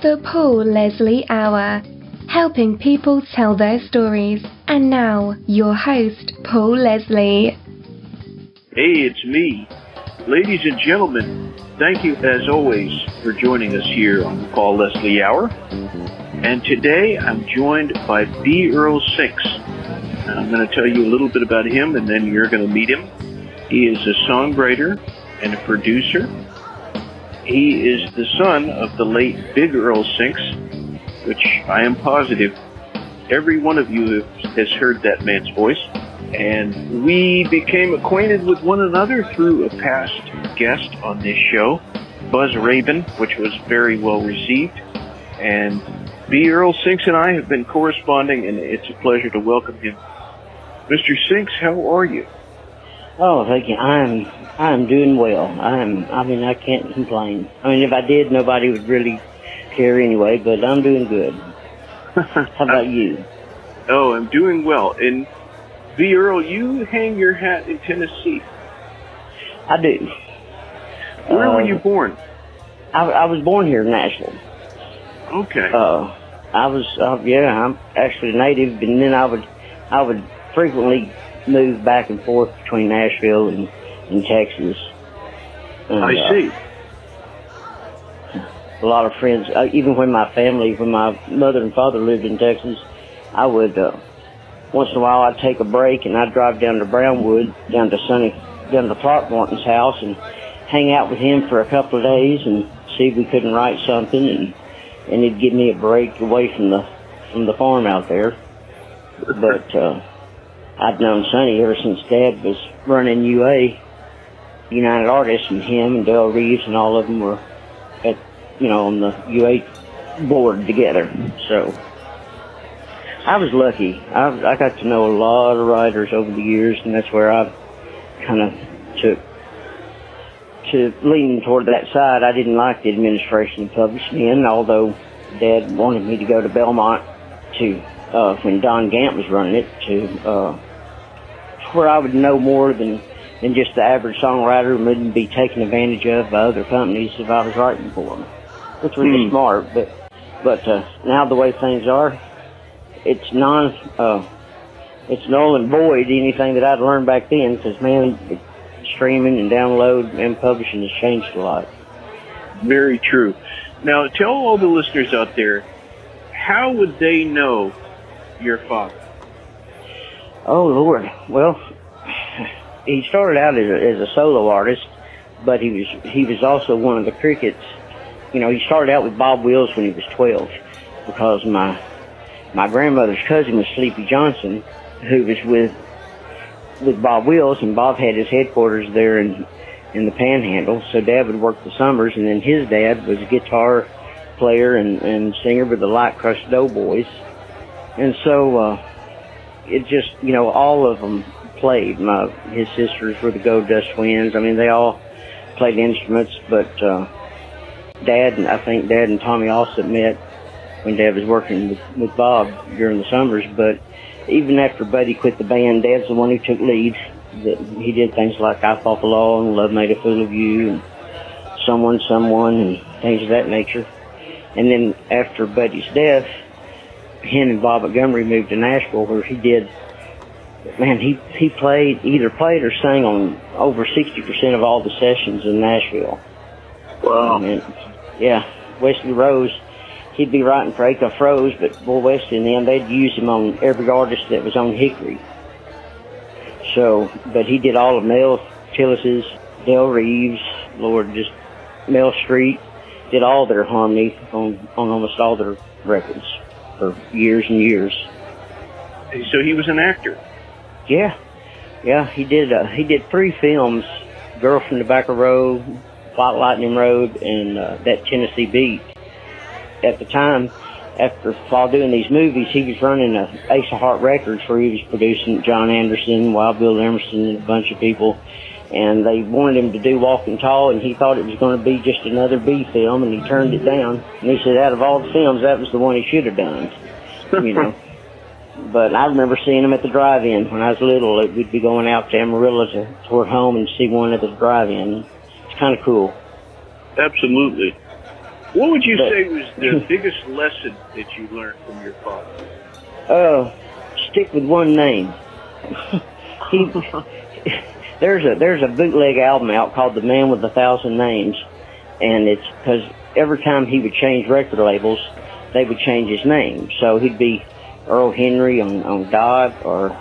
The Paul Leslie Hour, helping people tell their stories. And now, your host, Paul Leslie. Hey, it's me. Ladies and gentlemen, thank you as always for joining us here on the Paul Leslie Hour. And today I'm joined by B. Earl Sinks. I'm going to tell you a little bit about him and then you're going to meet him. He is a songwriter and a producer. He is the son of the late Big Earl Sinks, which I am positive every one of you has heard that man's voice. And we became acquainted with one another through a past guest on this show, Buzz Rabin, which was very well received. And B. Earl Sinks and I have been corresponding, and it's a pleasure to welcome him. Mr. Sinks, how are you? Oh, thank you. I'm I'm doing well. I'm I mean I can't complain. I mean if I did nobody would really care anyway, but I'm doing good. How about you? Oh, I'm doing well. And B. Earl, you hang your hat in Tennessee. I do. Where uh, were you born? I, I was born here in Nashville. Okay. Uh, I was uh, yeah, I'm actually native, and then I would I would frequently move back and forth between Nashville and, and Texas. And, I uh, see. a lot of friends. Uh, even when my family, when my mother and father lived in Texas, I would uh, once in a while I'd take a break and I'd drive down to Brownwood, down to Sonny, down to Throckmorton's house, and hang out with him for a couple of days and see if we couldn't write something, and and he'd give me a break away from the from the farm out there. But uh, I've known Sonny ever since Dad was running UA, United Artists, and him and Del Reeves and all of them were at you know, on the UA board together. So I was lucky. I, I got to know a lot of writers over the years, and that's where I kind of took to leaning toward that side. I didn't like the administration of publishing, although Dad wanted me to go to Belmont to uh, when Don Gant was running it to uh, where I would know more than than just the average songwriter wouldn't be taken advantage of by other companies if I was writing for them which was Hmm. smart. But but uh, now the way things are, it's non uh, it's null and void anything that I'd learned back then because man, streaming and download and publishing has changed a lot. Very true. Now, tell all the listeners out there, how would they know your father? Oh Lord, well, he started out as a, as a solo artist, but he was he was also one of the crickets. You know, he started out with Bob Wills when he was twelve, because my my grandmother's cousin was Sleepy Johnson, who was with with Bob Wills, and Bob had his headquarters there in in the Panhandle. So Dad would work the summers, and then his dad was a guitar player and and singer with the Light Crust Doughboys, and so uh, it just you know all of them played. My his sisters were the Gold Dust Twins. I mean, they all played instruments, but uh, Dad and I think Dad and Tommy also met when Dad was working with, with Bob during the summers. But even after Buddy quit the band, Dad's the one who took lead. That he did things like I Fought the Law and Love Made a Fool of You and Someone, Someone and things of that nature. And then after Buddy's death, him and Bob Montgomery moved to Nashville where he did man, he he played either played or sang on over sixty percent of all the sessions in Nashville. Wow. And, yeah, Wesley Rose, he'd be writing for Acuff Rose, but Boy Wesley and them, they'd use him on every artist that was on Hickory. So, but he did all of Mel Tillis's, Del Reeves, Lord, just Mel Street, did all their harmony on, on almost all their records for years and years. So he was an actor. Yeah, yeah, he did. Uh, he did three films: "Girl from Tobacco Road," "White Lightning Road," and uh, "That Tennessee Beat." At the time, after while doing these movies, he was running a Ace of Heart Records where he was producing John Anderson, Wild Bill Emerson, and a bunch of people. And they wanted him to do Walking Tall, and he thought it was going to be just another B film, and he turned it down. And he said, out of all the films, that was the one he should have done. You know. But I remember seeing them at the drive-in when I was little. We'd be going out to Amarillo to, toward home and see one at the drive-in. It's kind of cool. Absolutely. What would you But- say was the biggest lesson that you learned from your father? Uh, stick with one name. he, there's a there's a bootleg album out called The Man with a Thousand Names, and it's because every time he would change record labels, they would change his name. So he'd be Earl Henry on on Dot or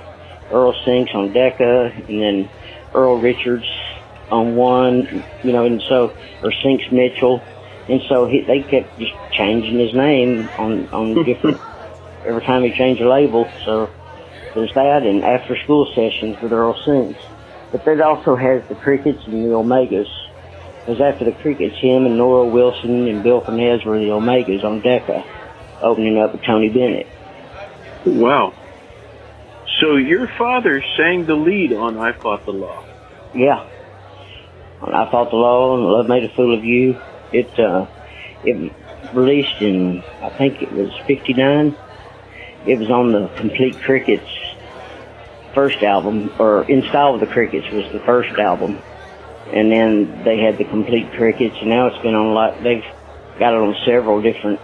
Earl Sinks on Decca, and then Earl Richards on one, you know, and so or Sinks Mitchell, and so he, they kept just changing his name on on different every time he changed a label. So there's that, and after school sessions with Earl Sinks. But that also has the Crickets and the Omegas. Because after the Crickets, him and Nora Wilson and Bill Fernez were the Omegas on Decca, opening up with Tony Bennett. Wow. So your father sang the lead on I Fought the Law. Yeah. And I Fought the Law and Love Made a Fool of You. It, uh, it released in, I think it was 59. It was on the Complete Crickets first album, or In Style with the Crickets was the first album. And then they had the Complete Crickets, and now it's been on a lot, they've got it on several different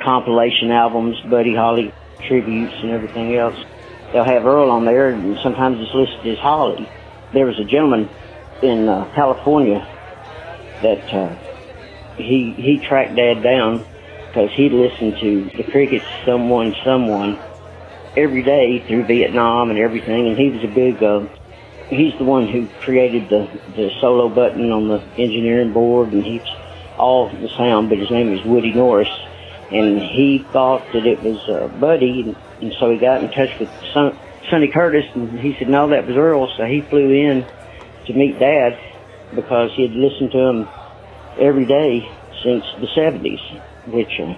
compilation albums, Buddy Holly tributes and everything else. They'll have Earl on there, and sometimes it's listed as Holly. There was a gentleman in uh, California that uh, he he tracked Dad down because he listened to the Crickets, someone, someone, every day through Vietnam and everything, and he was a big. Uh, he's the one who created the the solo button on the engineering board, and he's all the sound. But his name is Woody Norris, and he thought that it was uh, Buddy, and, and so he got in touch with Son, Sonny Curtis, and he said no, that was Earl. So he flew in to meet Dad because he had listened to him every day since the 70s, which uh,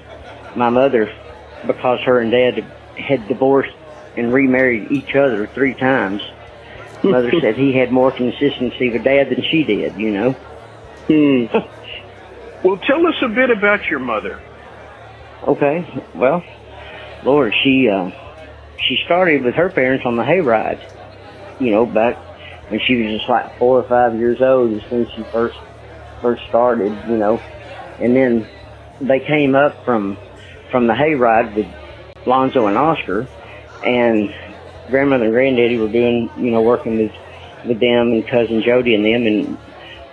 my mother, because her and Dad had divorced and remarried each other three times, mother said he had more consistency with Dad than she did, you know. Hmm. well, tell us a bit about your mother. Okay, well, Lord, she uh, she started with her parents on the hayride, you know, back when she was just like four or five years old is when she first first started, you know, and then they came up from from the hayride with Lonzo and Oscar, and grandmother and granddaddy were doing, you know, working with with them and cousin Jody and them, and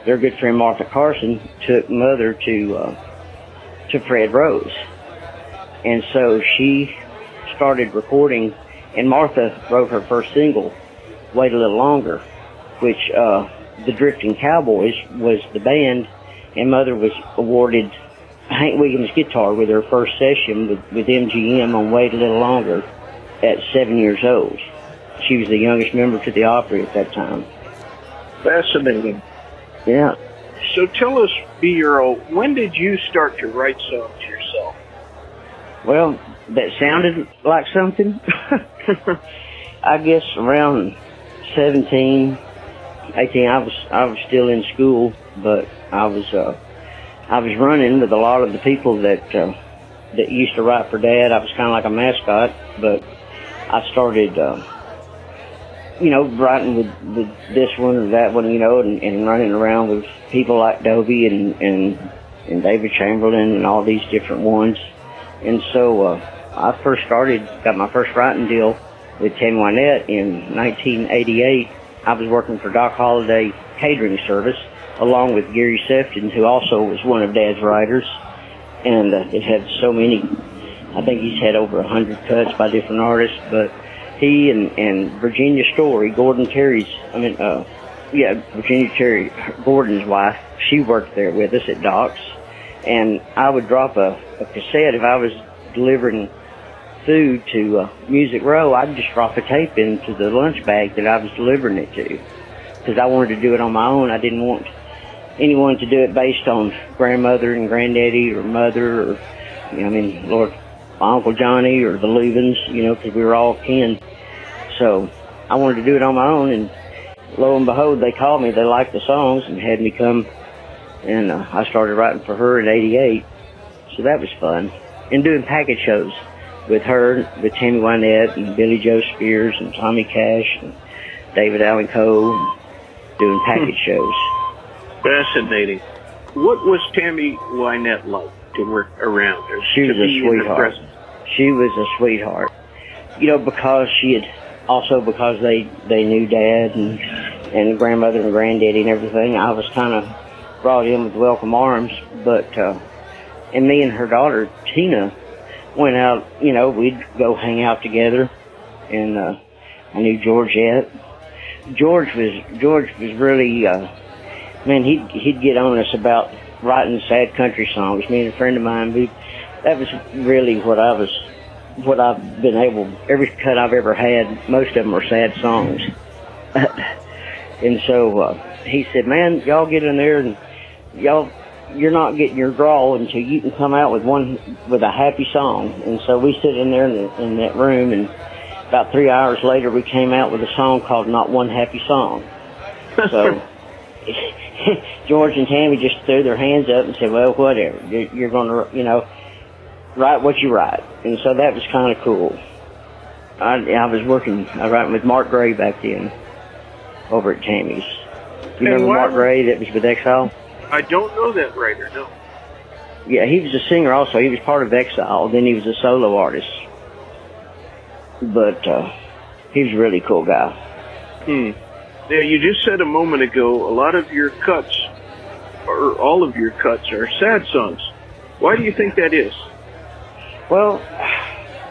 their good friend Martha Carson took mother to uh, to Fred Rose, and so she started recording, and Martha wrote her first single, "Wait a Little Longer," which uh, the Drifting Cowboys was the band, and mother was awarded Hank Williams guitar with her first session with, with MGM on Wait a Little Longer at seven years old. She was the youngest member to the Opry at that time. Fascinating. Yeah. So tell us, B. Earl, when did you start to write songs? Well, that sounded like something. I guess around 17, 18, I was I was still in school, but I was uh, I was running with a lot of the people that uh, that used to write for Dad. I was kind of like a mascot, but I started, uh, you know, writing with, with this one or that one, you know, and, and running around with people like Dobie and and and David Chamberlain and all these different ones. And so uh, I first started, got my first writing deal with Tammy Wynette in 1988. I was working for Doc Holliday Catering Service along with Gary Sefton, who also was one of Dad's writers. And uh, it had so many, I think he's had over a hundred cuts by different artists, but he and, and Virginia Story, Gordon Terry's, I mean, uh, yeah, Virginia Terry, Gordon's wife, she worked there with us at Doc's. And I would drop a, a cassette if I was delivering food to uh, Music Row. I'd just drop a tape into the lunch bag that I was delivering it to, because I wanted to do it on my own. I didn't want anyone to do it based on grandmother and granddaddy or mother or, you know, I mean, Lord, my Uncle Johnny or the Louvins, you know, because we were all kin. So I wanted to do it on my own, and lo and behold, they called me. They liked the songs and had me come, and uh, I started writing for her in '88. So that was fun, and doing package shows with her, with Tammy Wynette and Billie Jo Spears and Tommy Cash and David Allan Coe, doing package shows. Fascinating. What was Tammy Wynette like? to work around. Or She was a her sweetheart. She was a sweetheart. You know, because she had also because they they knew dad and and grandmother and granddaddy and everything. I was kind of brought in with welcome arms, but uh, and me and her daughter Tina went out. You know, we'd go hang out together, and uh, I knew Georgette. George was George was really uh, man. He'd he'd get on us about writing sad country songs. Me and a friend of mine, we that was really what I was, what I've been able. Every cut I've ever had, most of them are sad songs. and so uh, he said, "Man, y'all get in there and y'all." You're not getting your draw until you can come out with one with a happy song. And so we sit in there in, the, in that room, and about three hours later, we came out with a song called "Not One Happy Song." So George and Tammy just threw their hands up and said, "Well, whatever. You're, going to, you know, write what you write." And so that was kind of cool. I, I was working, I was writing with Mark Gray back then, over at Tammy's. You remember why Mark Gray that was with Exile? I don't know that writer. No. Yeah, he was a singer also. He was part of Exile. Then he was a solo artist. But uh, he was a really cool guy. Hmm. Now you just said a moment ago, a lot of your cuts, or all of your cuts, are sad songs. Why do you think that is? Well,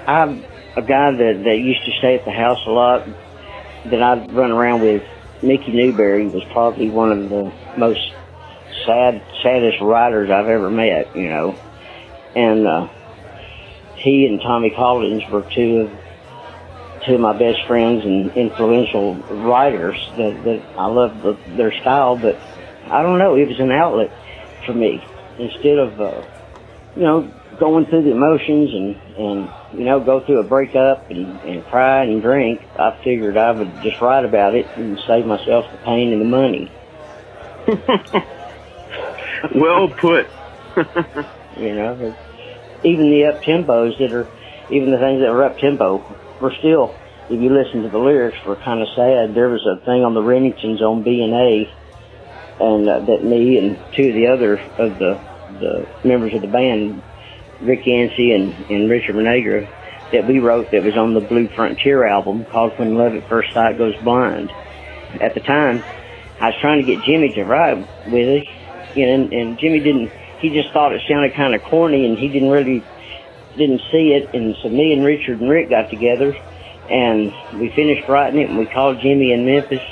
I'm a guy that, that used to stay at the house a lot, that I'd run around with. Mickey Newbury was probably one of the most sad, saddest writers I've ever met, you know. And, uh, he and Tommy Collins were two of, two of my best friends and influential writers that, that I loved the, their style, but I don't know, it was an outlet for me. Instead of, uh, you know, going through the emotions and, and, you know, go through a breakup and, and cry and drink, I figured I would just write about it and save myself the pain and the money. Well put. You know, even the up tempos that are, even the things that were up tempo were still, if you listen to the lyrics, were kind of sad. There was a thing on the Remingtons on B and A, and uh, that me and two of the other of the the members of the band, Rick Yancey and, and Richard Mainegra, that we wrote that was on the Blue Frontier album called When Love at First Sight Goes Blind. At the time, I was trying to get Jimmy to write with us, you know, and, and Jimmy didn't. He just thought it sounded kind of corny, and he didn't really didn't see it. And so me and Richard and Rick got together, and we finished writing it, and we called Jimmy in Memphis,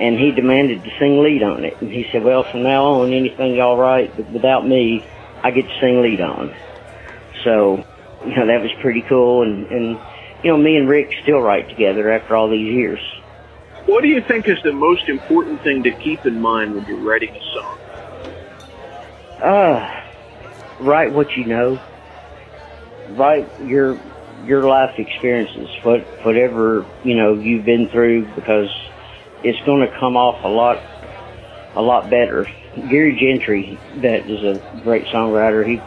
and he demanded to sing lead on it. And he said, "Well, from now on, anything y'all write without me, I get to sing lead on." So, you know, that was pretty cool, and and you know, me and Rick still write together after all these years. What do you think is the most important thing to keep in mind when you're writing a song? Uh, write what you know. Write your your life experiences, what whatever you know you've been through, because it's going to come off a lot a lot better. Gary Gentry, that is a great songwriter. He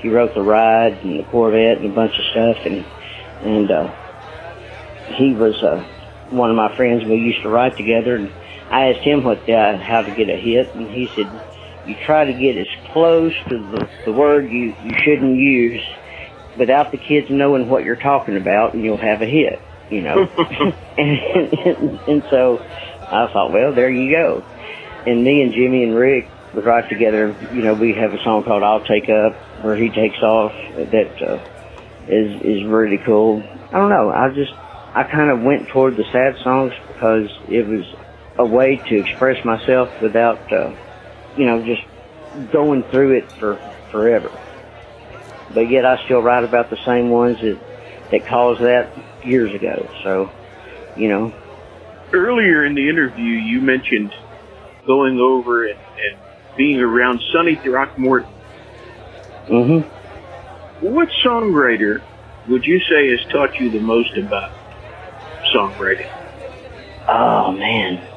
he wrote the Ride and the Corvette and a bunch of stuff, and and uh, he was uh, one of my friends. We used to write together, and I asked him what uh, how to get a hit, and he said you try to get as close to the, the word you, you shouldn't use without the kids knowing what you're talking about and you'll have a hit, you know. and, and, and so I thought, well, there you go. And me and Jimmy and Rick would write together, you know, we have a song called I'll Take Up where he takes off that uh, is is really cool. I don't know, I just, I kind of went toward the sad songs because it was a way to express myself without, uh, you know, just going through it for forever. But yet I still write about the same ones that, that caused that years ago. So, you know, Earlier in the interview, you mentioned going over and, and being around Sonny Throckmorton. Mm-hmm. What songwriter would you say has taught you the most about songwriting? Oh man.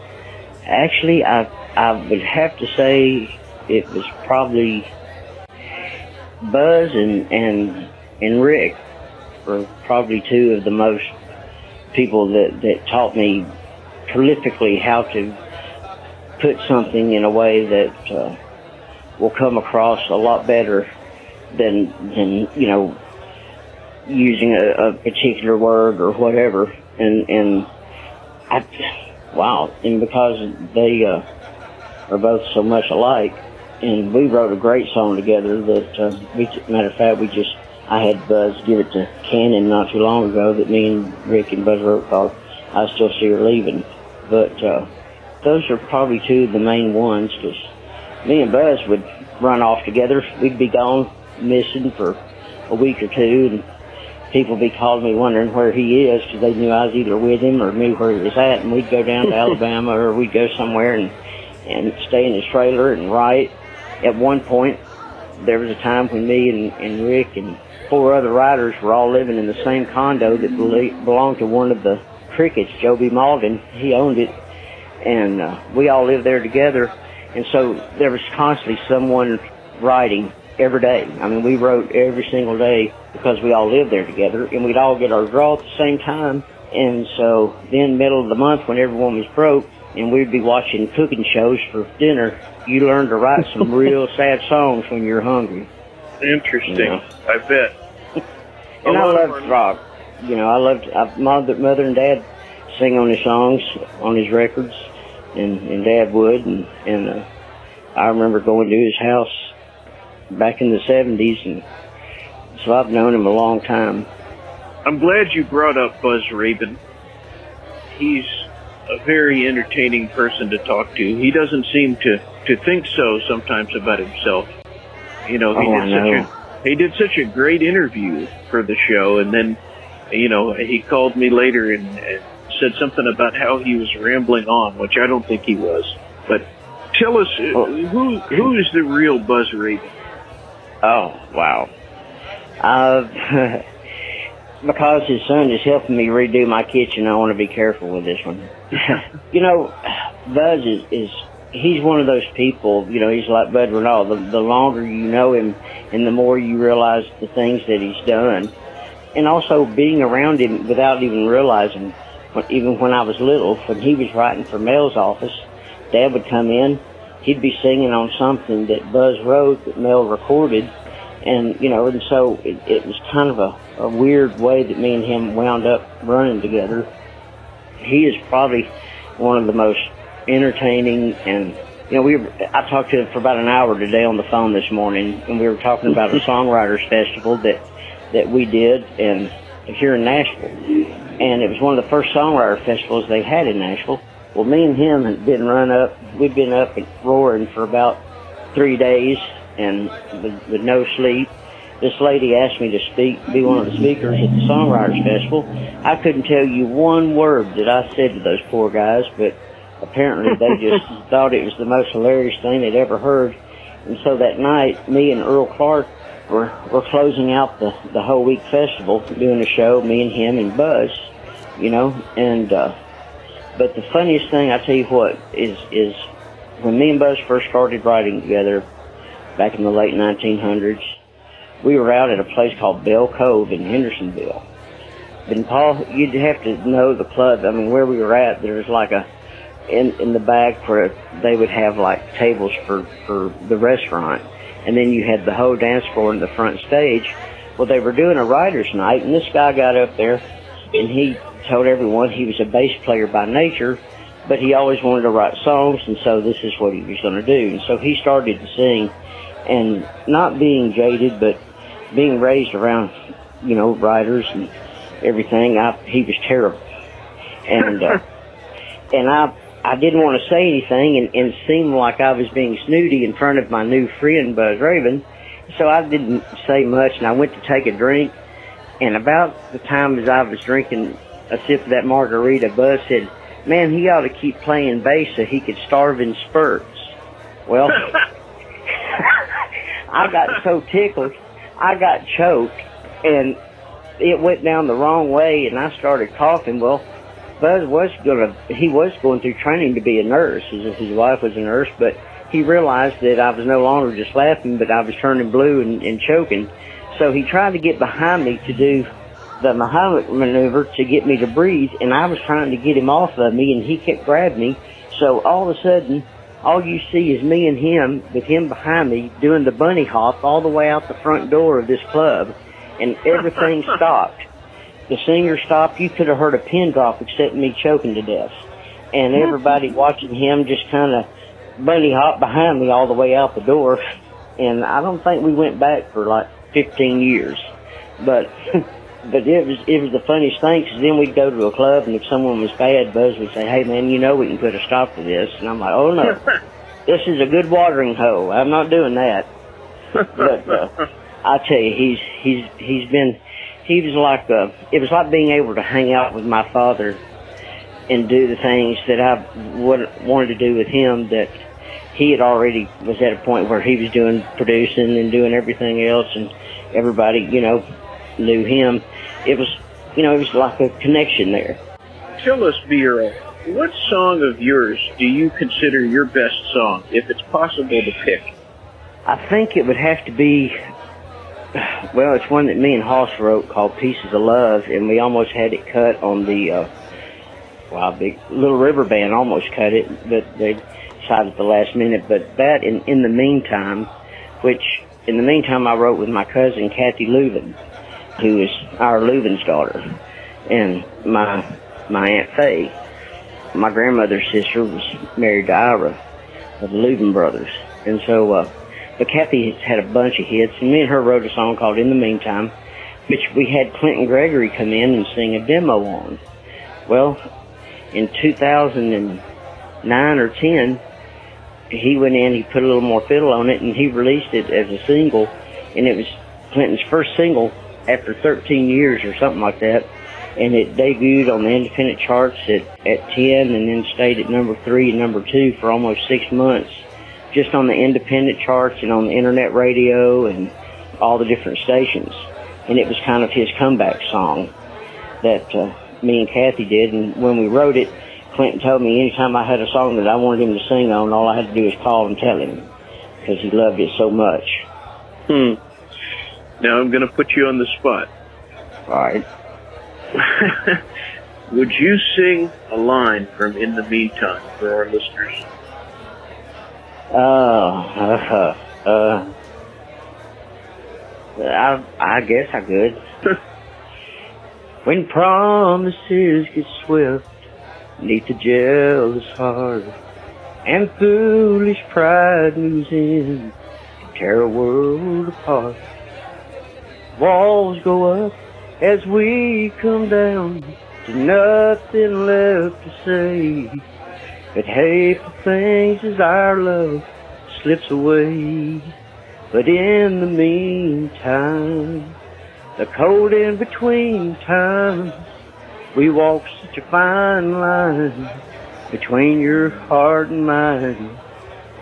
Actually, I, I would have to say it was probably Buzz and, and, and Rick were probably two of the most people that, that taught me prolifically how to put something in a way that uh, will come across a lot better than than you know using a, a particular word or whatever. And and I, wow, and because they uh, are both so much alike, and we wrote a great song together. That uh, we, matter of fact, we just I had Buzz give it to Cannon not too long ago. That me and Rick and Buzz wrote called "I Still See Her Leaving." But uh, those are probably two of the main ones because me and Buzz would run off together. We'd be gone missing for a week or two, and people be calling me wondering where he is because they knew I was either with him or knew where he was at, and we'd go down to Alabama or we'd go somewhere and and stay in his trailer and write. At one point, there was a time when me and, and Rick and four other writers were all living in the same condo that belonged to one of the Crickets, Joe B. Mauldin. He owned it, and uh, we all lived there together. And so there was constantly someone writing every day. I mean, we wrote every single day because we all lived there together, and we'd all get our draw at the same time. And so then, middle of the month, when everyone was broke, and we'd be watching cooking shows for dinner, you learn to write some real sad songs when you're hungry. Interesting. You know? I bet. and I loved rock. You know, I loved I, mother, mother and dad sing on his songs on his records, and and dad would, and and uh, I remember going to his house back in the '70s, and so I've known him a long time. I'm glad you brought up Buzz Rabin. He's a very entertaining person to talk to. He doesn't seem to to think so sometimes about himself. You know, he oh, did such a he did such a great interview for the show, and then you know he called me later and, and said something about how he was rambling on, which I don't think he was. But tell us oh. who who is the real Buzz Rabin? Oh wow. Uh, because his son is helping me redo my kitchen, I want to be careful with this one. you know, Buzz is, is he's one of those people. You know, he's like Bud Renault. The, the longer you know him, and the more you realize the things that he's done, and also being around him without even realizing. Even when I was little, when he was writing for Mel's office, Dad would come in. He'd be singing on something that Buzz wrote that Mel recorded and you know, and so it, it was kind of a, a weird way that me and him wound up running together. He is probably one of the most entertaining and you know, we were, I talked to him for about an hour today on the phone this morning, and we were talking about a songwriters festival that that we did and here in Nashville, and it was one of the first songwriter festivals they had in Nashville. Well, me and him had been run up. We'd been up and roaring for about three days, and with, with no sleep. This lady asked me to speak, be one of the speakers at the Songwriters Festival. I couldn't tell you one word that I said to those poor guys, but apparently they just thought it was the most hilarious thing they'd ever heard. And so that night, me and Earl Clark were, were closing out the, the whole week festival, doing a show, me and him and Buzz, you know, and, uh, but the funniest thing, I tell you what, is, is when me and Buzz first started writing together, back in the late 1900s. We were out at a place called Bell Cove in Hendersonville. And Paul, you'd have to know the club. I mean, where we were at, there was like a in in the back where they would have like tables for for the restaurant, and then you had the whole dance floor in the front stage. Well, they were doing a writers' night, and this guy got up there, and he told everyone he was a bass player by nature, but he always wanted to write songs, and so this is what he was going to do. And so he started to sing and not being jaded, but being raised around, you know, writers and everything, I, he was terrible. And, uh, and I, I didn't want to say anything and, and seem like I was being snooty in front of my new friend, Buzz Rabin. So I didn't say much and I went to take a drink. And about the time as I was drinking a sip of that margarita, Buzz said, man, he ought to keep playing bass so he could starve in spurts. Well, I got so tickled, I got choked, and it went down the wrong way, and I started coughing. Well, Buzz was gonna, he was going through training to be a nurse. His, his wife was a nurse, but he realized that I was no longer just laughing, but I was turning blue and, and choking. So he tried to get behind me to do the Heimlich maneuver to get me to breathe, and I was trying to get him off of me, and he kept grabbing me. So all of a sudden, all you see is me and him with him behind me doing the bunny hop all the way out the front door of this club, and everything stopped. The singer stopped. You could have heard a pin drop except me choking to death, and everybody watching him just kind of bunny hop behind me all the way out the door. And I don't think we went back for like 15 years, but. but it was it was the funniest thing because then we'd go to a club and if someone was bad, Buzz would say, "Hey man, you know we can put a stop to this," and I'm like, "Oh no, this is a good watering hole. I'm not doing that." But uh, I tell you, he's he's he's been he was like uh, it was like being able to hang out with my father and do the things that I would wanted to do with him that he had already was at a point where he was doing producing and doing everything else and everybody you know knew him it was, you know, it was like a connection there. Tell us, B. Earl, what song of yours do you consider your best song, if it's possible to pick? I think it would have to be, well, it's one that me and Hoss wrote called Pieces of Love, and we almost had it cut on the, uh, well, the Little River Band almost cut it, but they decided at the last minute. But that, in, in the meantime, which in the meantime I wrote with my cousin Kathy Louvin, who is Ira Louvin's daughter, and my my aunt Faye. My grandmother's sister was married to Ira of the Louvin brothers, and so. Uh, but Kathy had a bunch of hits, and me and her wrote a song called "In the Meantime," which we had Clinton Gregory come in and sing a demo on. Well, in 2009 or 10, he went in, he put a little more fiddle on it, and he released it as a single, and it was Clinton's first single after 13 years or something like that. And it debuted on the independent charts at, at 10 and then stayed at number 3 and number 2 for almost six months. Just on the independent charts and on the internet radio and all the different stations. And it was kind of his comeback song that uh, me and Kathy did. And when we wrote it, Clinton told me anytime I had a song that I wanted him to sing on, all I had to do was call and tell him because he loved it so much. Hmm. Now I'm going to put you on the spot. All right. Would you sing a line from In the Meantime for our listeners? Uh, uh, uh, I, I guess I could. when promises get swift neath the jealous heart, and foolish pride moves in to tear a world apart walls go up as we come down to nothing left to say. But hateful things as our love slips away. But in the meantime, the cold in between times, we walk such a fine line between your heart and mine.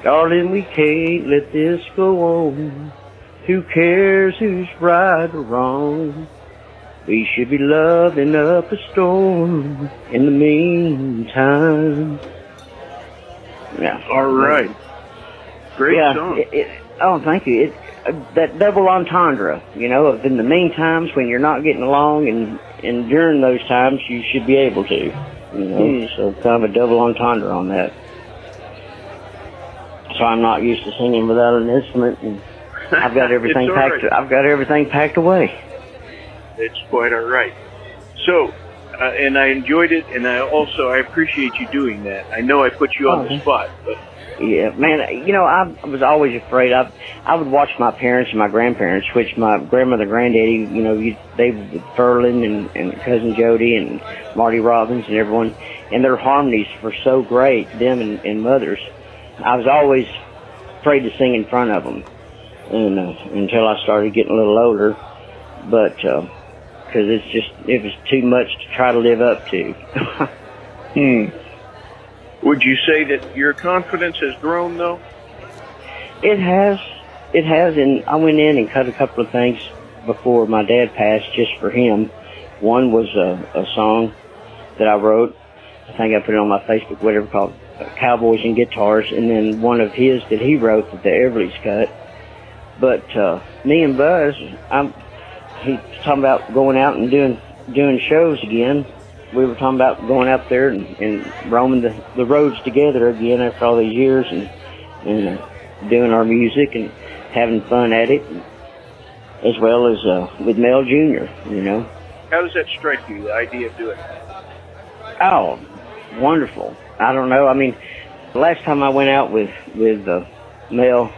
Darling, we can't let this go on. Who cares who's right or wrong? We should be loving up a storm in the meantime. Yeah. All right. Great yeah, song. It, it, oh, thank you. It, uh, that double entendre, you know, of in the mean times when you're not getting along and, and during those times you should be able to, you know, mm. so kind of a double entendre on that. So I'm not used to singing without an instrument and I've got everything packed. Right. I've got everything packed away. It's quite all right. So, uh, and I enjoyed it, and I also I appreciate you doing that. I know I put you on the spot, but yeah, man, you know I was always afraid. I I would watch my parents and my grandparents, which my grandmother, granddaddy, you know, you, they Ferlin and and cousin Jody and Marty Robbins and everyone, and their harmonies were so great, them and, and mothers. I was always afraid to sing in front of them and uh, until I started getting a little older, but because uh, it's just it was too much to try to live up to. hmm. Would you say that your confidence has grown though? It has. It has, and I went in and cut a couple of things before my dad passed just for him. One was a, a song that I wrote. I think I put it on my Facebook, whatever called uh, Cowboys and Guitars, and then one of his that he wrote that the Everlys cut but uh, me and Buzz, I'm he's talking about going out and doing doing shows again, we were talking about going out there and, and roaming the, the roads together again after all these years and, and uh, doing our music and having fun at it, and, as well as uh, with Mel Jr., you know. How does that strike you, the idea of doing it? Oh, wonderful. I don't know. I mean, the last time I went out with, with uh, Mel,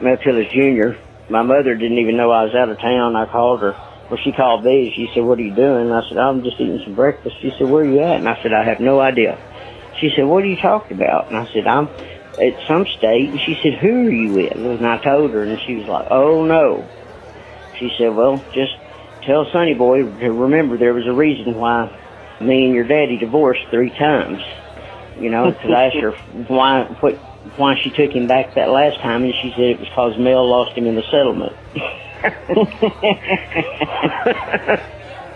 Mel Tillis Jr., my mother didn't even know I was out of town. I called her. Well, she called me. She said, what are you doing? I said, I'm just eating some breakfast. She said, where are you at? And I said, I have no idea. She said, what are you talking about? And I said, I'm at some state. And she said, who are you with? And I told her, and she was like, oh, no. She said, well, just tell Sonny Boy to remember there was a reason why me and your daddy divorced three times. You know, because I asked her why, what, why she took him back that last time, and she said it was because Mel lost him in the settlement.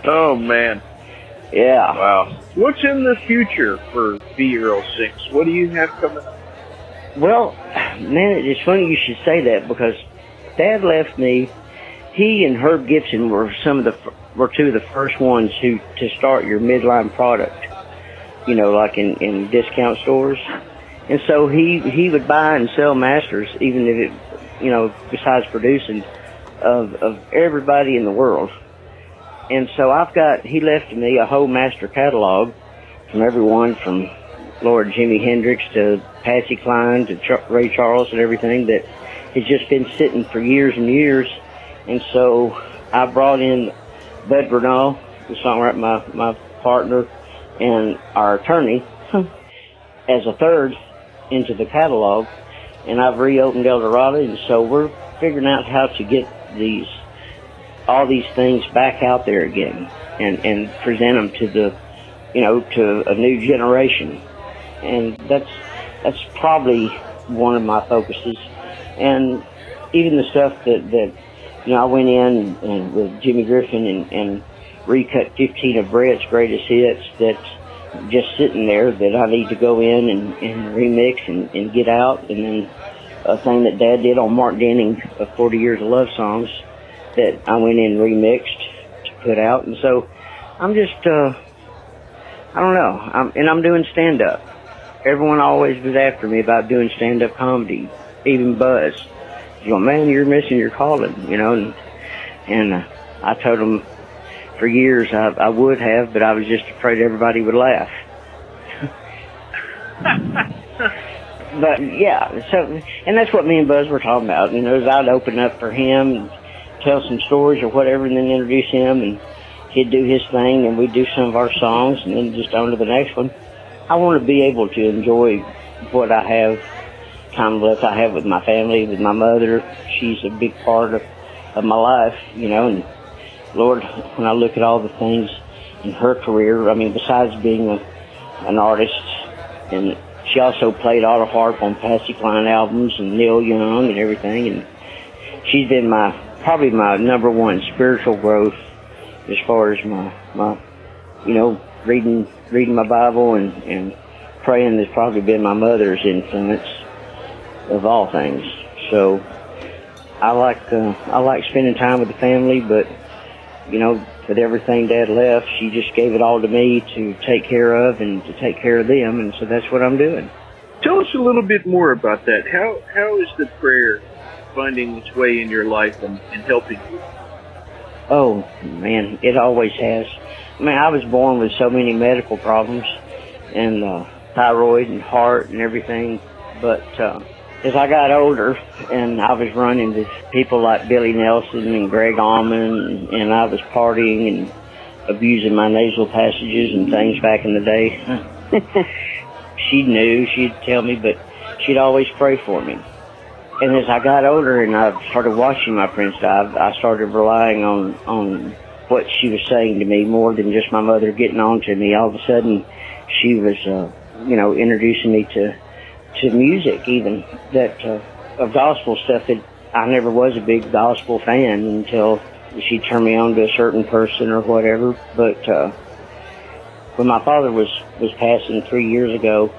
oh man. Yeah. Wow. What's in the future for B Earl Sinks? What do you have coming up? Well, man, it's funny you should say that because Dad left me. He and Herb Gibson were some of the were two of the first ones who to start your midline product. You know, like in in discount stores. And so he he would buy and sell masters, even if it, you know, besides producing, of of everybody in the world. And so I've got he left me a whole master catalog from everyone from Lord Jimi Hendrix to Patsy Cline to Ch- Ray Charles and everything that has just been sitting for years and years. And so I brought in Bud Bernal, the songwriter, my my partner, and our attorney, as a third into the catalog, and I've reopened El Dorado, and so we're figuring out how to get these all these things back out there again and and present them to the you know to a new generation, and that's that's probably one of my focuses, and even the stuff that that you know I went in and, and with Jimmy Griffin and and recut 15 of Bread's greatest hits that just sitting there that I need to go in and, and remix and, and get out. And then a thing that Dad did on Mark Denning of 40 Years of Love Songs that I went in and remixed to put out. And so I'm just, uh, I don't know. I'm, and I'm doing stand up. Everyone always was after me about doing stand up comedy, even Buzz. You know, man, you're missing your calling, you know, and, and uh, I told him for years I, I would have, but I was just afraid everybody would laugh. but yeah, so and that's what me and Buzz were talking about. You know, is I'd open up for him and tell some stories or whatever, and then introduce him, and he'd do his thing, and we'd do some of our songs, and then just on to the next one. I want to be able to enjoy what I have, kind of left I have with my family, with my mother. She's a big part of of my life, you know, and Lord, when I look at all the things in her career, I mean, besides being a, an artist, and she also played auto harp on Patsy Cline albums and Neil Young and everything, and she's been my probably my number one spiritual growth as far as my my you know reading reading my Bible and and praying has probably been my mother's influence of all things. So I like uh, I like spending time with the family, but you know, with everything Dad left, she just gave it all to me to take care of and to take care of them, and so that's what I'm doing. Tell us a little bit more about that. How how is the prayer finding its way in your life and, and helping you? Oh man, it always has. I mean, I was born with so many medical problems, and uh, thyroid and heart and everything, but uh, as I got older and I was running with people like Billy Nelson and Gregg Allman and I was partying and abusing my nasal passages and things back in the day. she knew, she'd tell me, but she'd always pray for me. And as I got older and I started watching my friends die, I started relying on, on what she was saying to me more than just my mother getting on to me. All of a sudden, she was, uh, you know, introducing me to to music even that uh, of gospel stuff that I never was a big gospel fan until she turned me on to a certain person or whatever. But uh, when my father was was passing three years ago,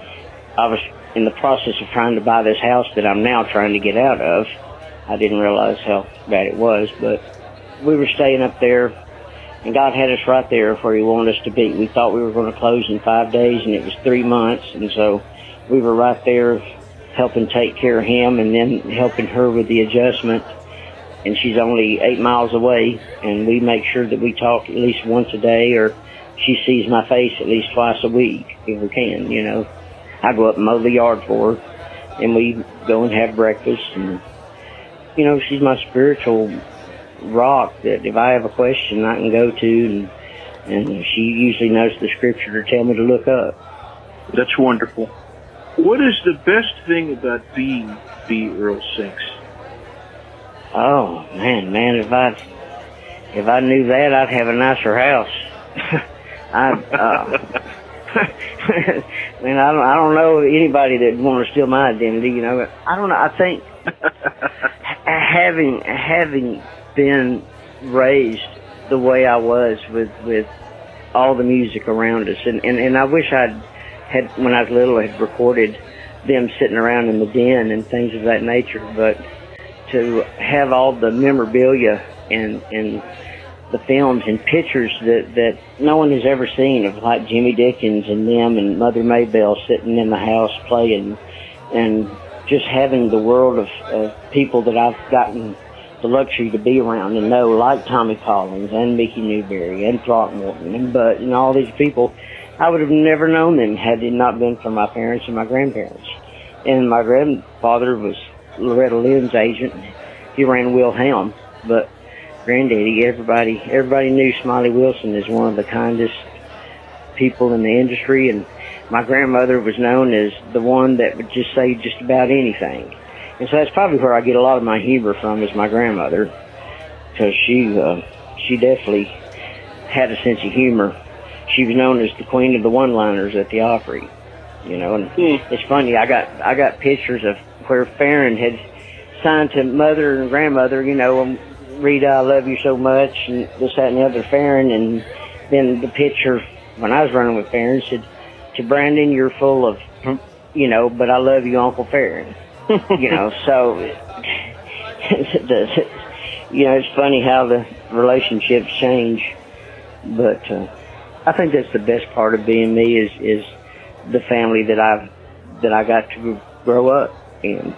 I was in the process of trying to buy this house that I'm now trying to get out of. I didn't realize how bad it was, but we were staying up there And God had us right there where He wanted us to be. We thought we were going to close in five days, and it was three months, and so we were right there helping take care of him and then helping her with the adjustment. And she's only eight miles away, and we make sure that we talk at least once a day, or she sees my face at least twice a week if we can. You know, I go up and mow the yard for her, and we go and have breakfast. And you know, she's my spiritual rock that if I have a question, I can go to, and and she usually knows the scripture to tell me to look up. That's wonderful. What is the best thing about being B. Earl Sinks? Oh man, man, if I if I knew that, I'd have a nicer house. I, uh, man, I don't, I don't know anybody that would want to steal my identity. You know, I don't know. I think having having been raised the way I was with with all the music around us, and and, and I wish I'd had when I was little had recorded them sitting around in the den and things of that nature. But to have all the memorabilia and and the films and pictures that that no one has ever seen of like Jimmy Dickens and them and Mother Maybelle sitting in the house playing and just having the world of, of people that I've gotten the luxury to be around and know like Tommy Collins and Mickey Newbury and Throckmorton and Butt and all these people I would have never known them had it not been for my parents and my grandparents. And my grandfather was Loretta Lynn's agent. He ran Wilhelm, but granddaddy, everybody, everybody knew Smiley Wilson as one of the kindest people in the industry. And my grandmother was known as the one that would just say just about anything. And so that's probably where I get a lot of my humor from is my grandmother, because she, uh, she definitely had a sense of humor she was known as the queen of the one-liners at the Opry. You know, and mm. it's funny. I got I got pictures of where Faron had signed to mother and grandmother. You know, um, Rita, I love you so much, and this, that, and the other. Faron, and then the picture when I was running with Faron said, "To Brandon, you're full of, you know, but I love you, Uncle Faron." you know, so the, you know, it's funny how the relationships change, but. uh I think that's the best part of being me is is the family that I've that I got to grow up in.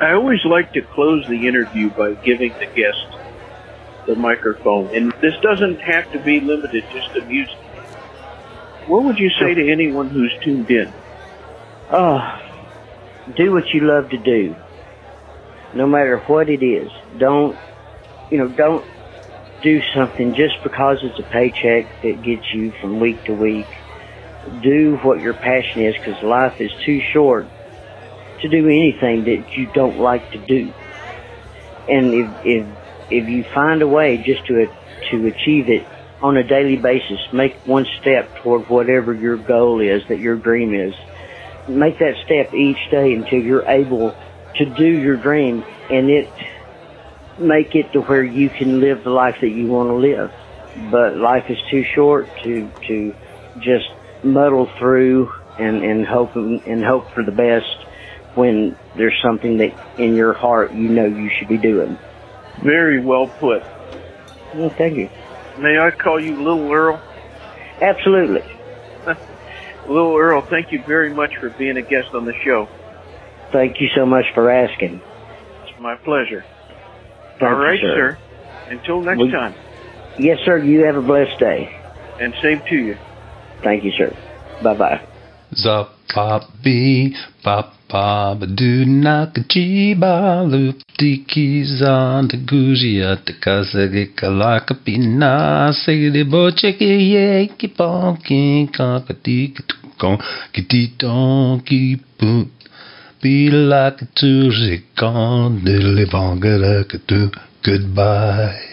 I always like to close the interview by giving the guest the microphone, and this doesn't have to be limited just to music. What would you say to anyone who's tuned in? Oh, do what you love to do, no matter what it is. Don't, you know, don't do something just because it's a paycheck that gets you from week to week. Do what your passion is because life is too short to do anything that you don't like to do. And if, if, if you find a way just to, to achieve it on a daily basis, make one step toward whatever your goal is, that your dream is. Make that step each day until you're able to do your dream and it make it to where you can live the life that you want to live. But life is too short to to just muddle through and and hope and hope for the best when there's something that in your heart you know you should be doing. Very well put. Well, thank you. May I call you Little Earl? Absolutely. Little Earl, thank you very much for being a guest on the show. Thank you so much for asking. It's my pleasure. Thank All right, you, sir. Until next well, time. Yes, sir. You have a blessed day. And same to you. Thank you, sir. Bye bye. Zapapi, papa, do nakajiba, loop dikis on the gujia, the kazagika like a pina, say the bocheki, yaki, bonking, cockatiki, tukon, kitty donkey, boot. Be like a touristic on the live on good goodbye.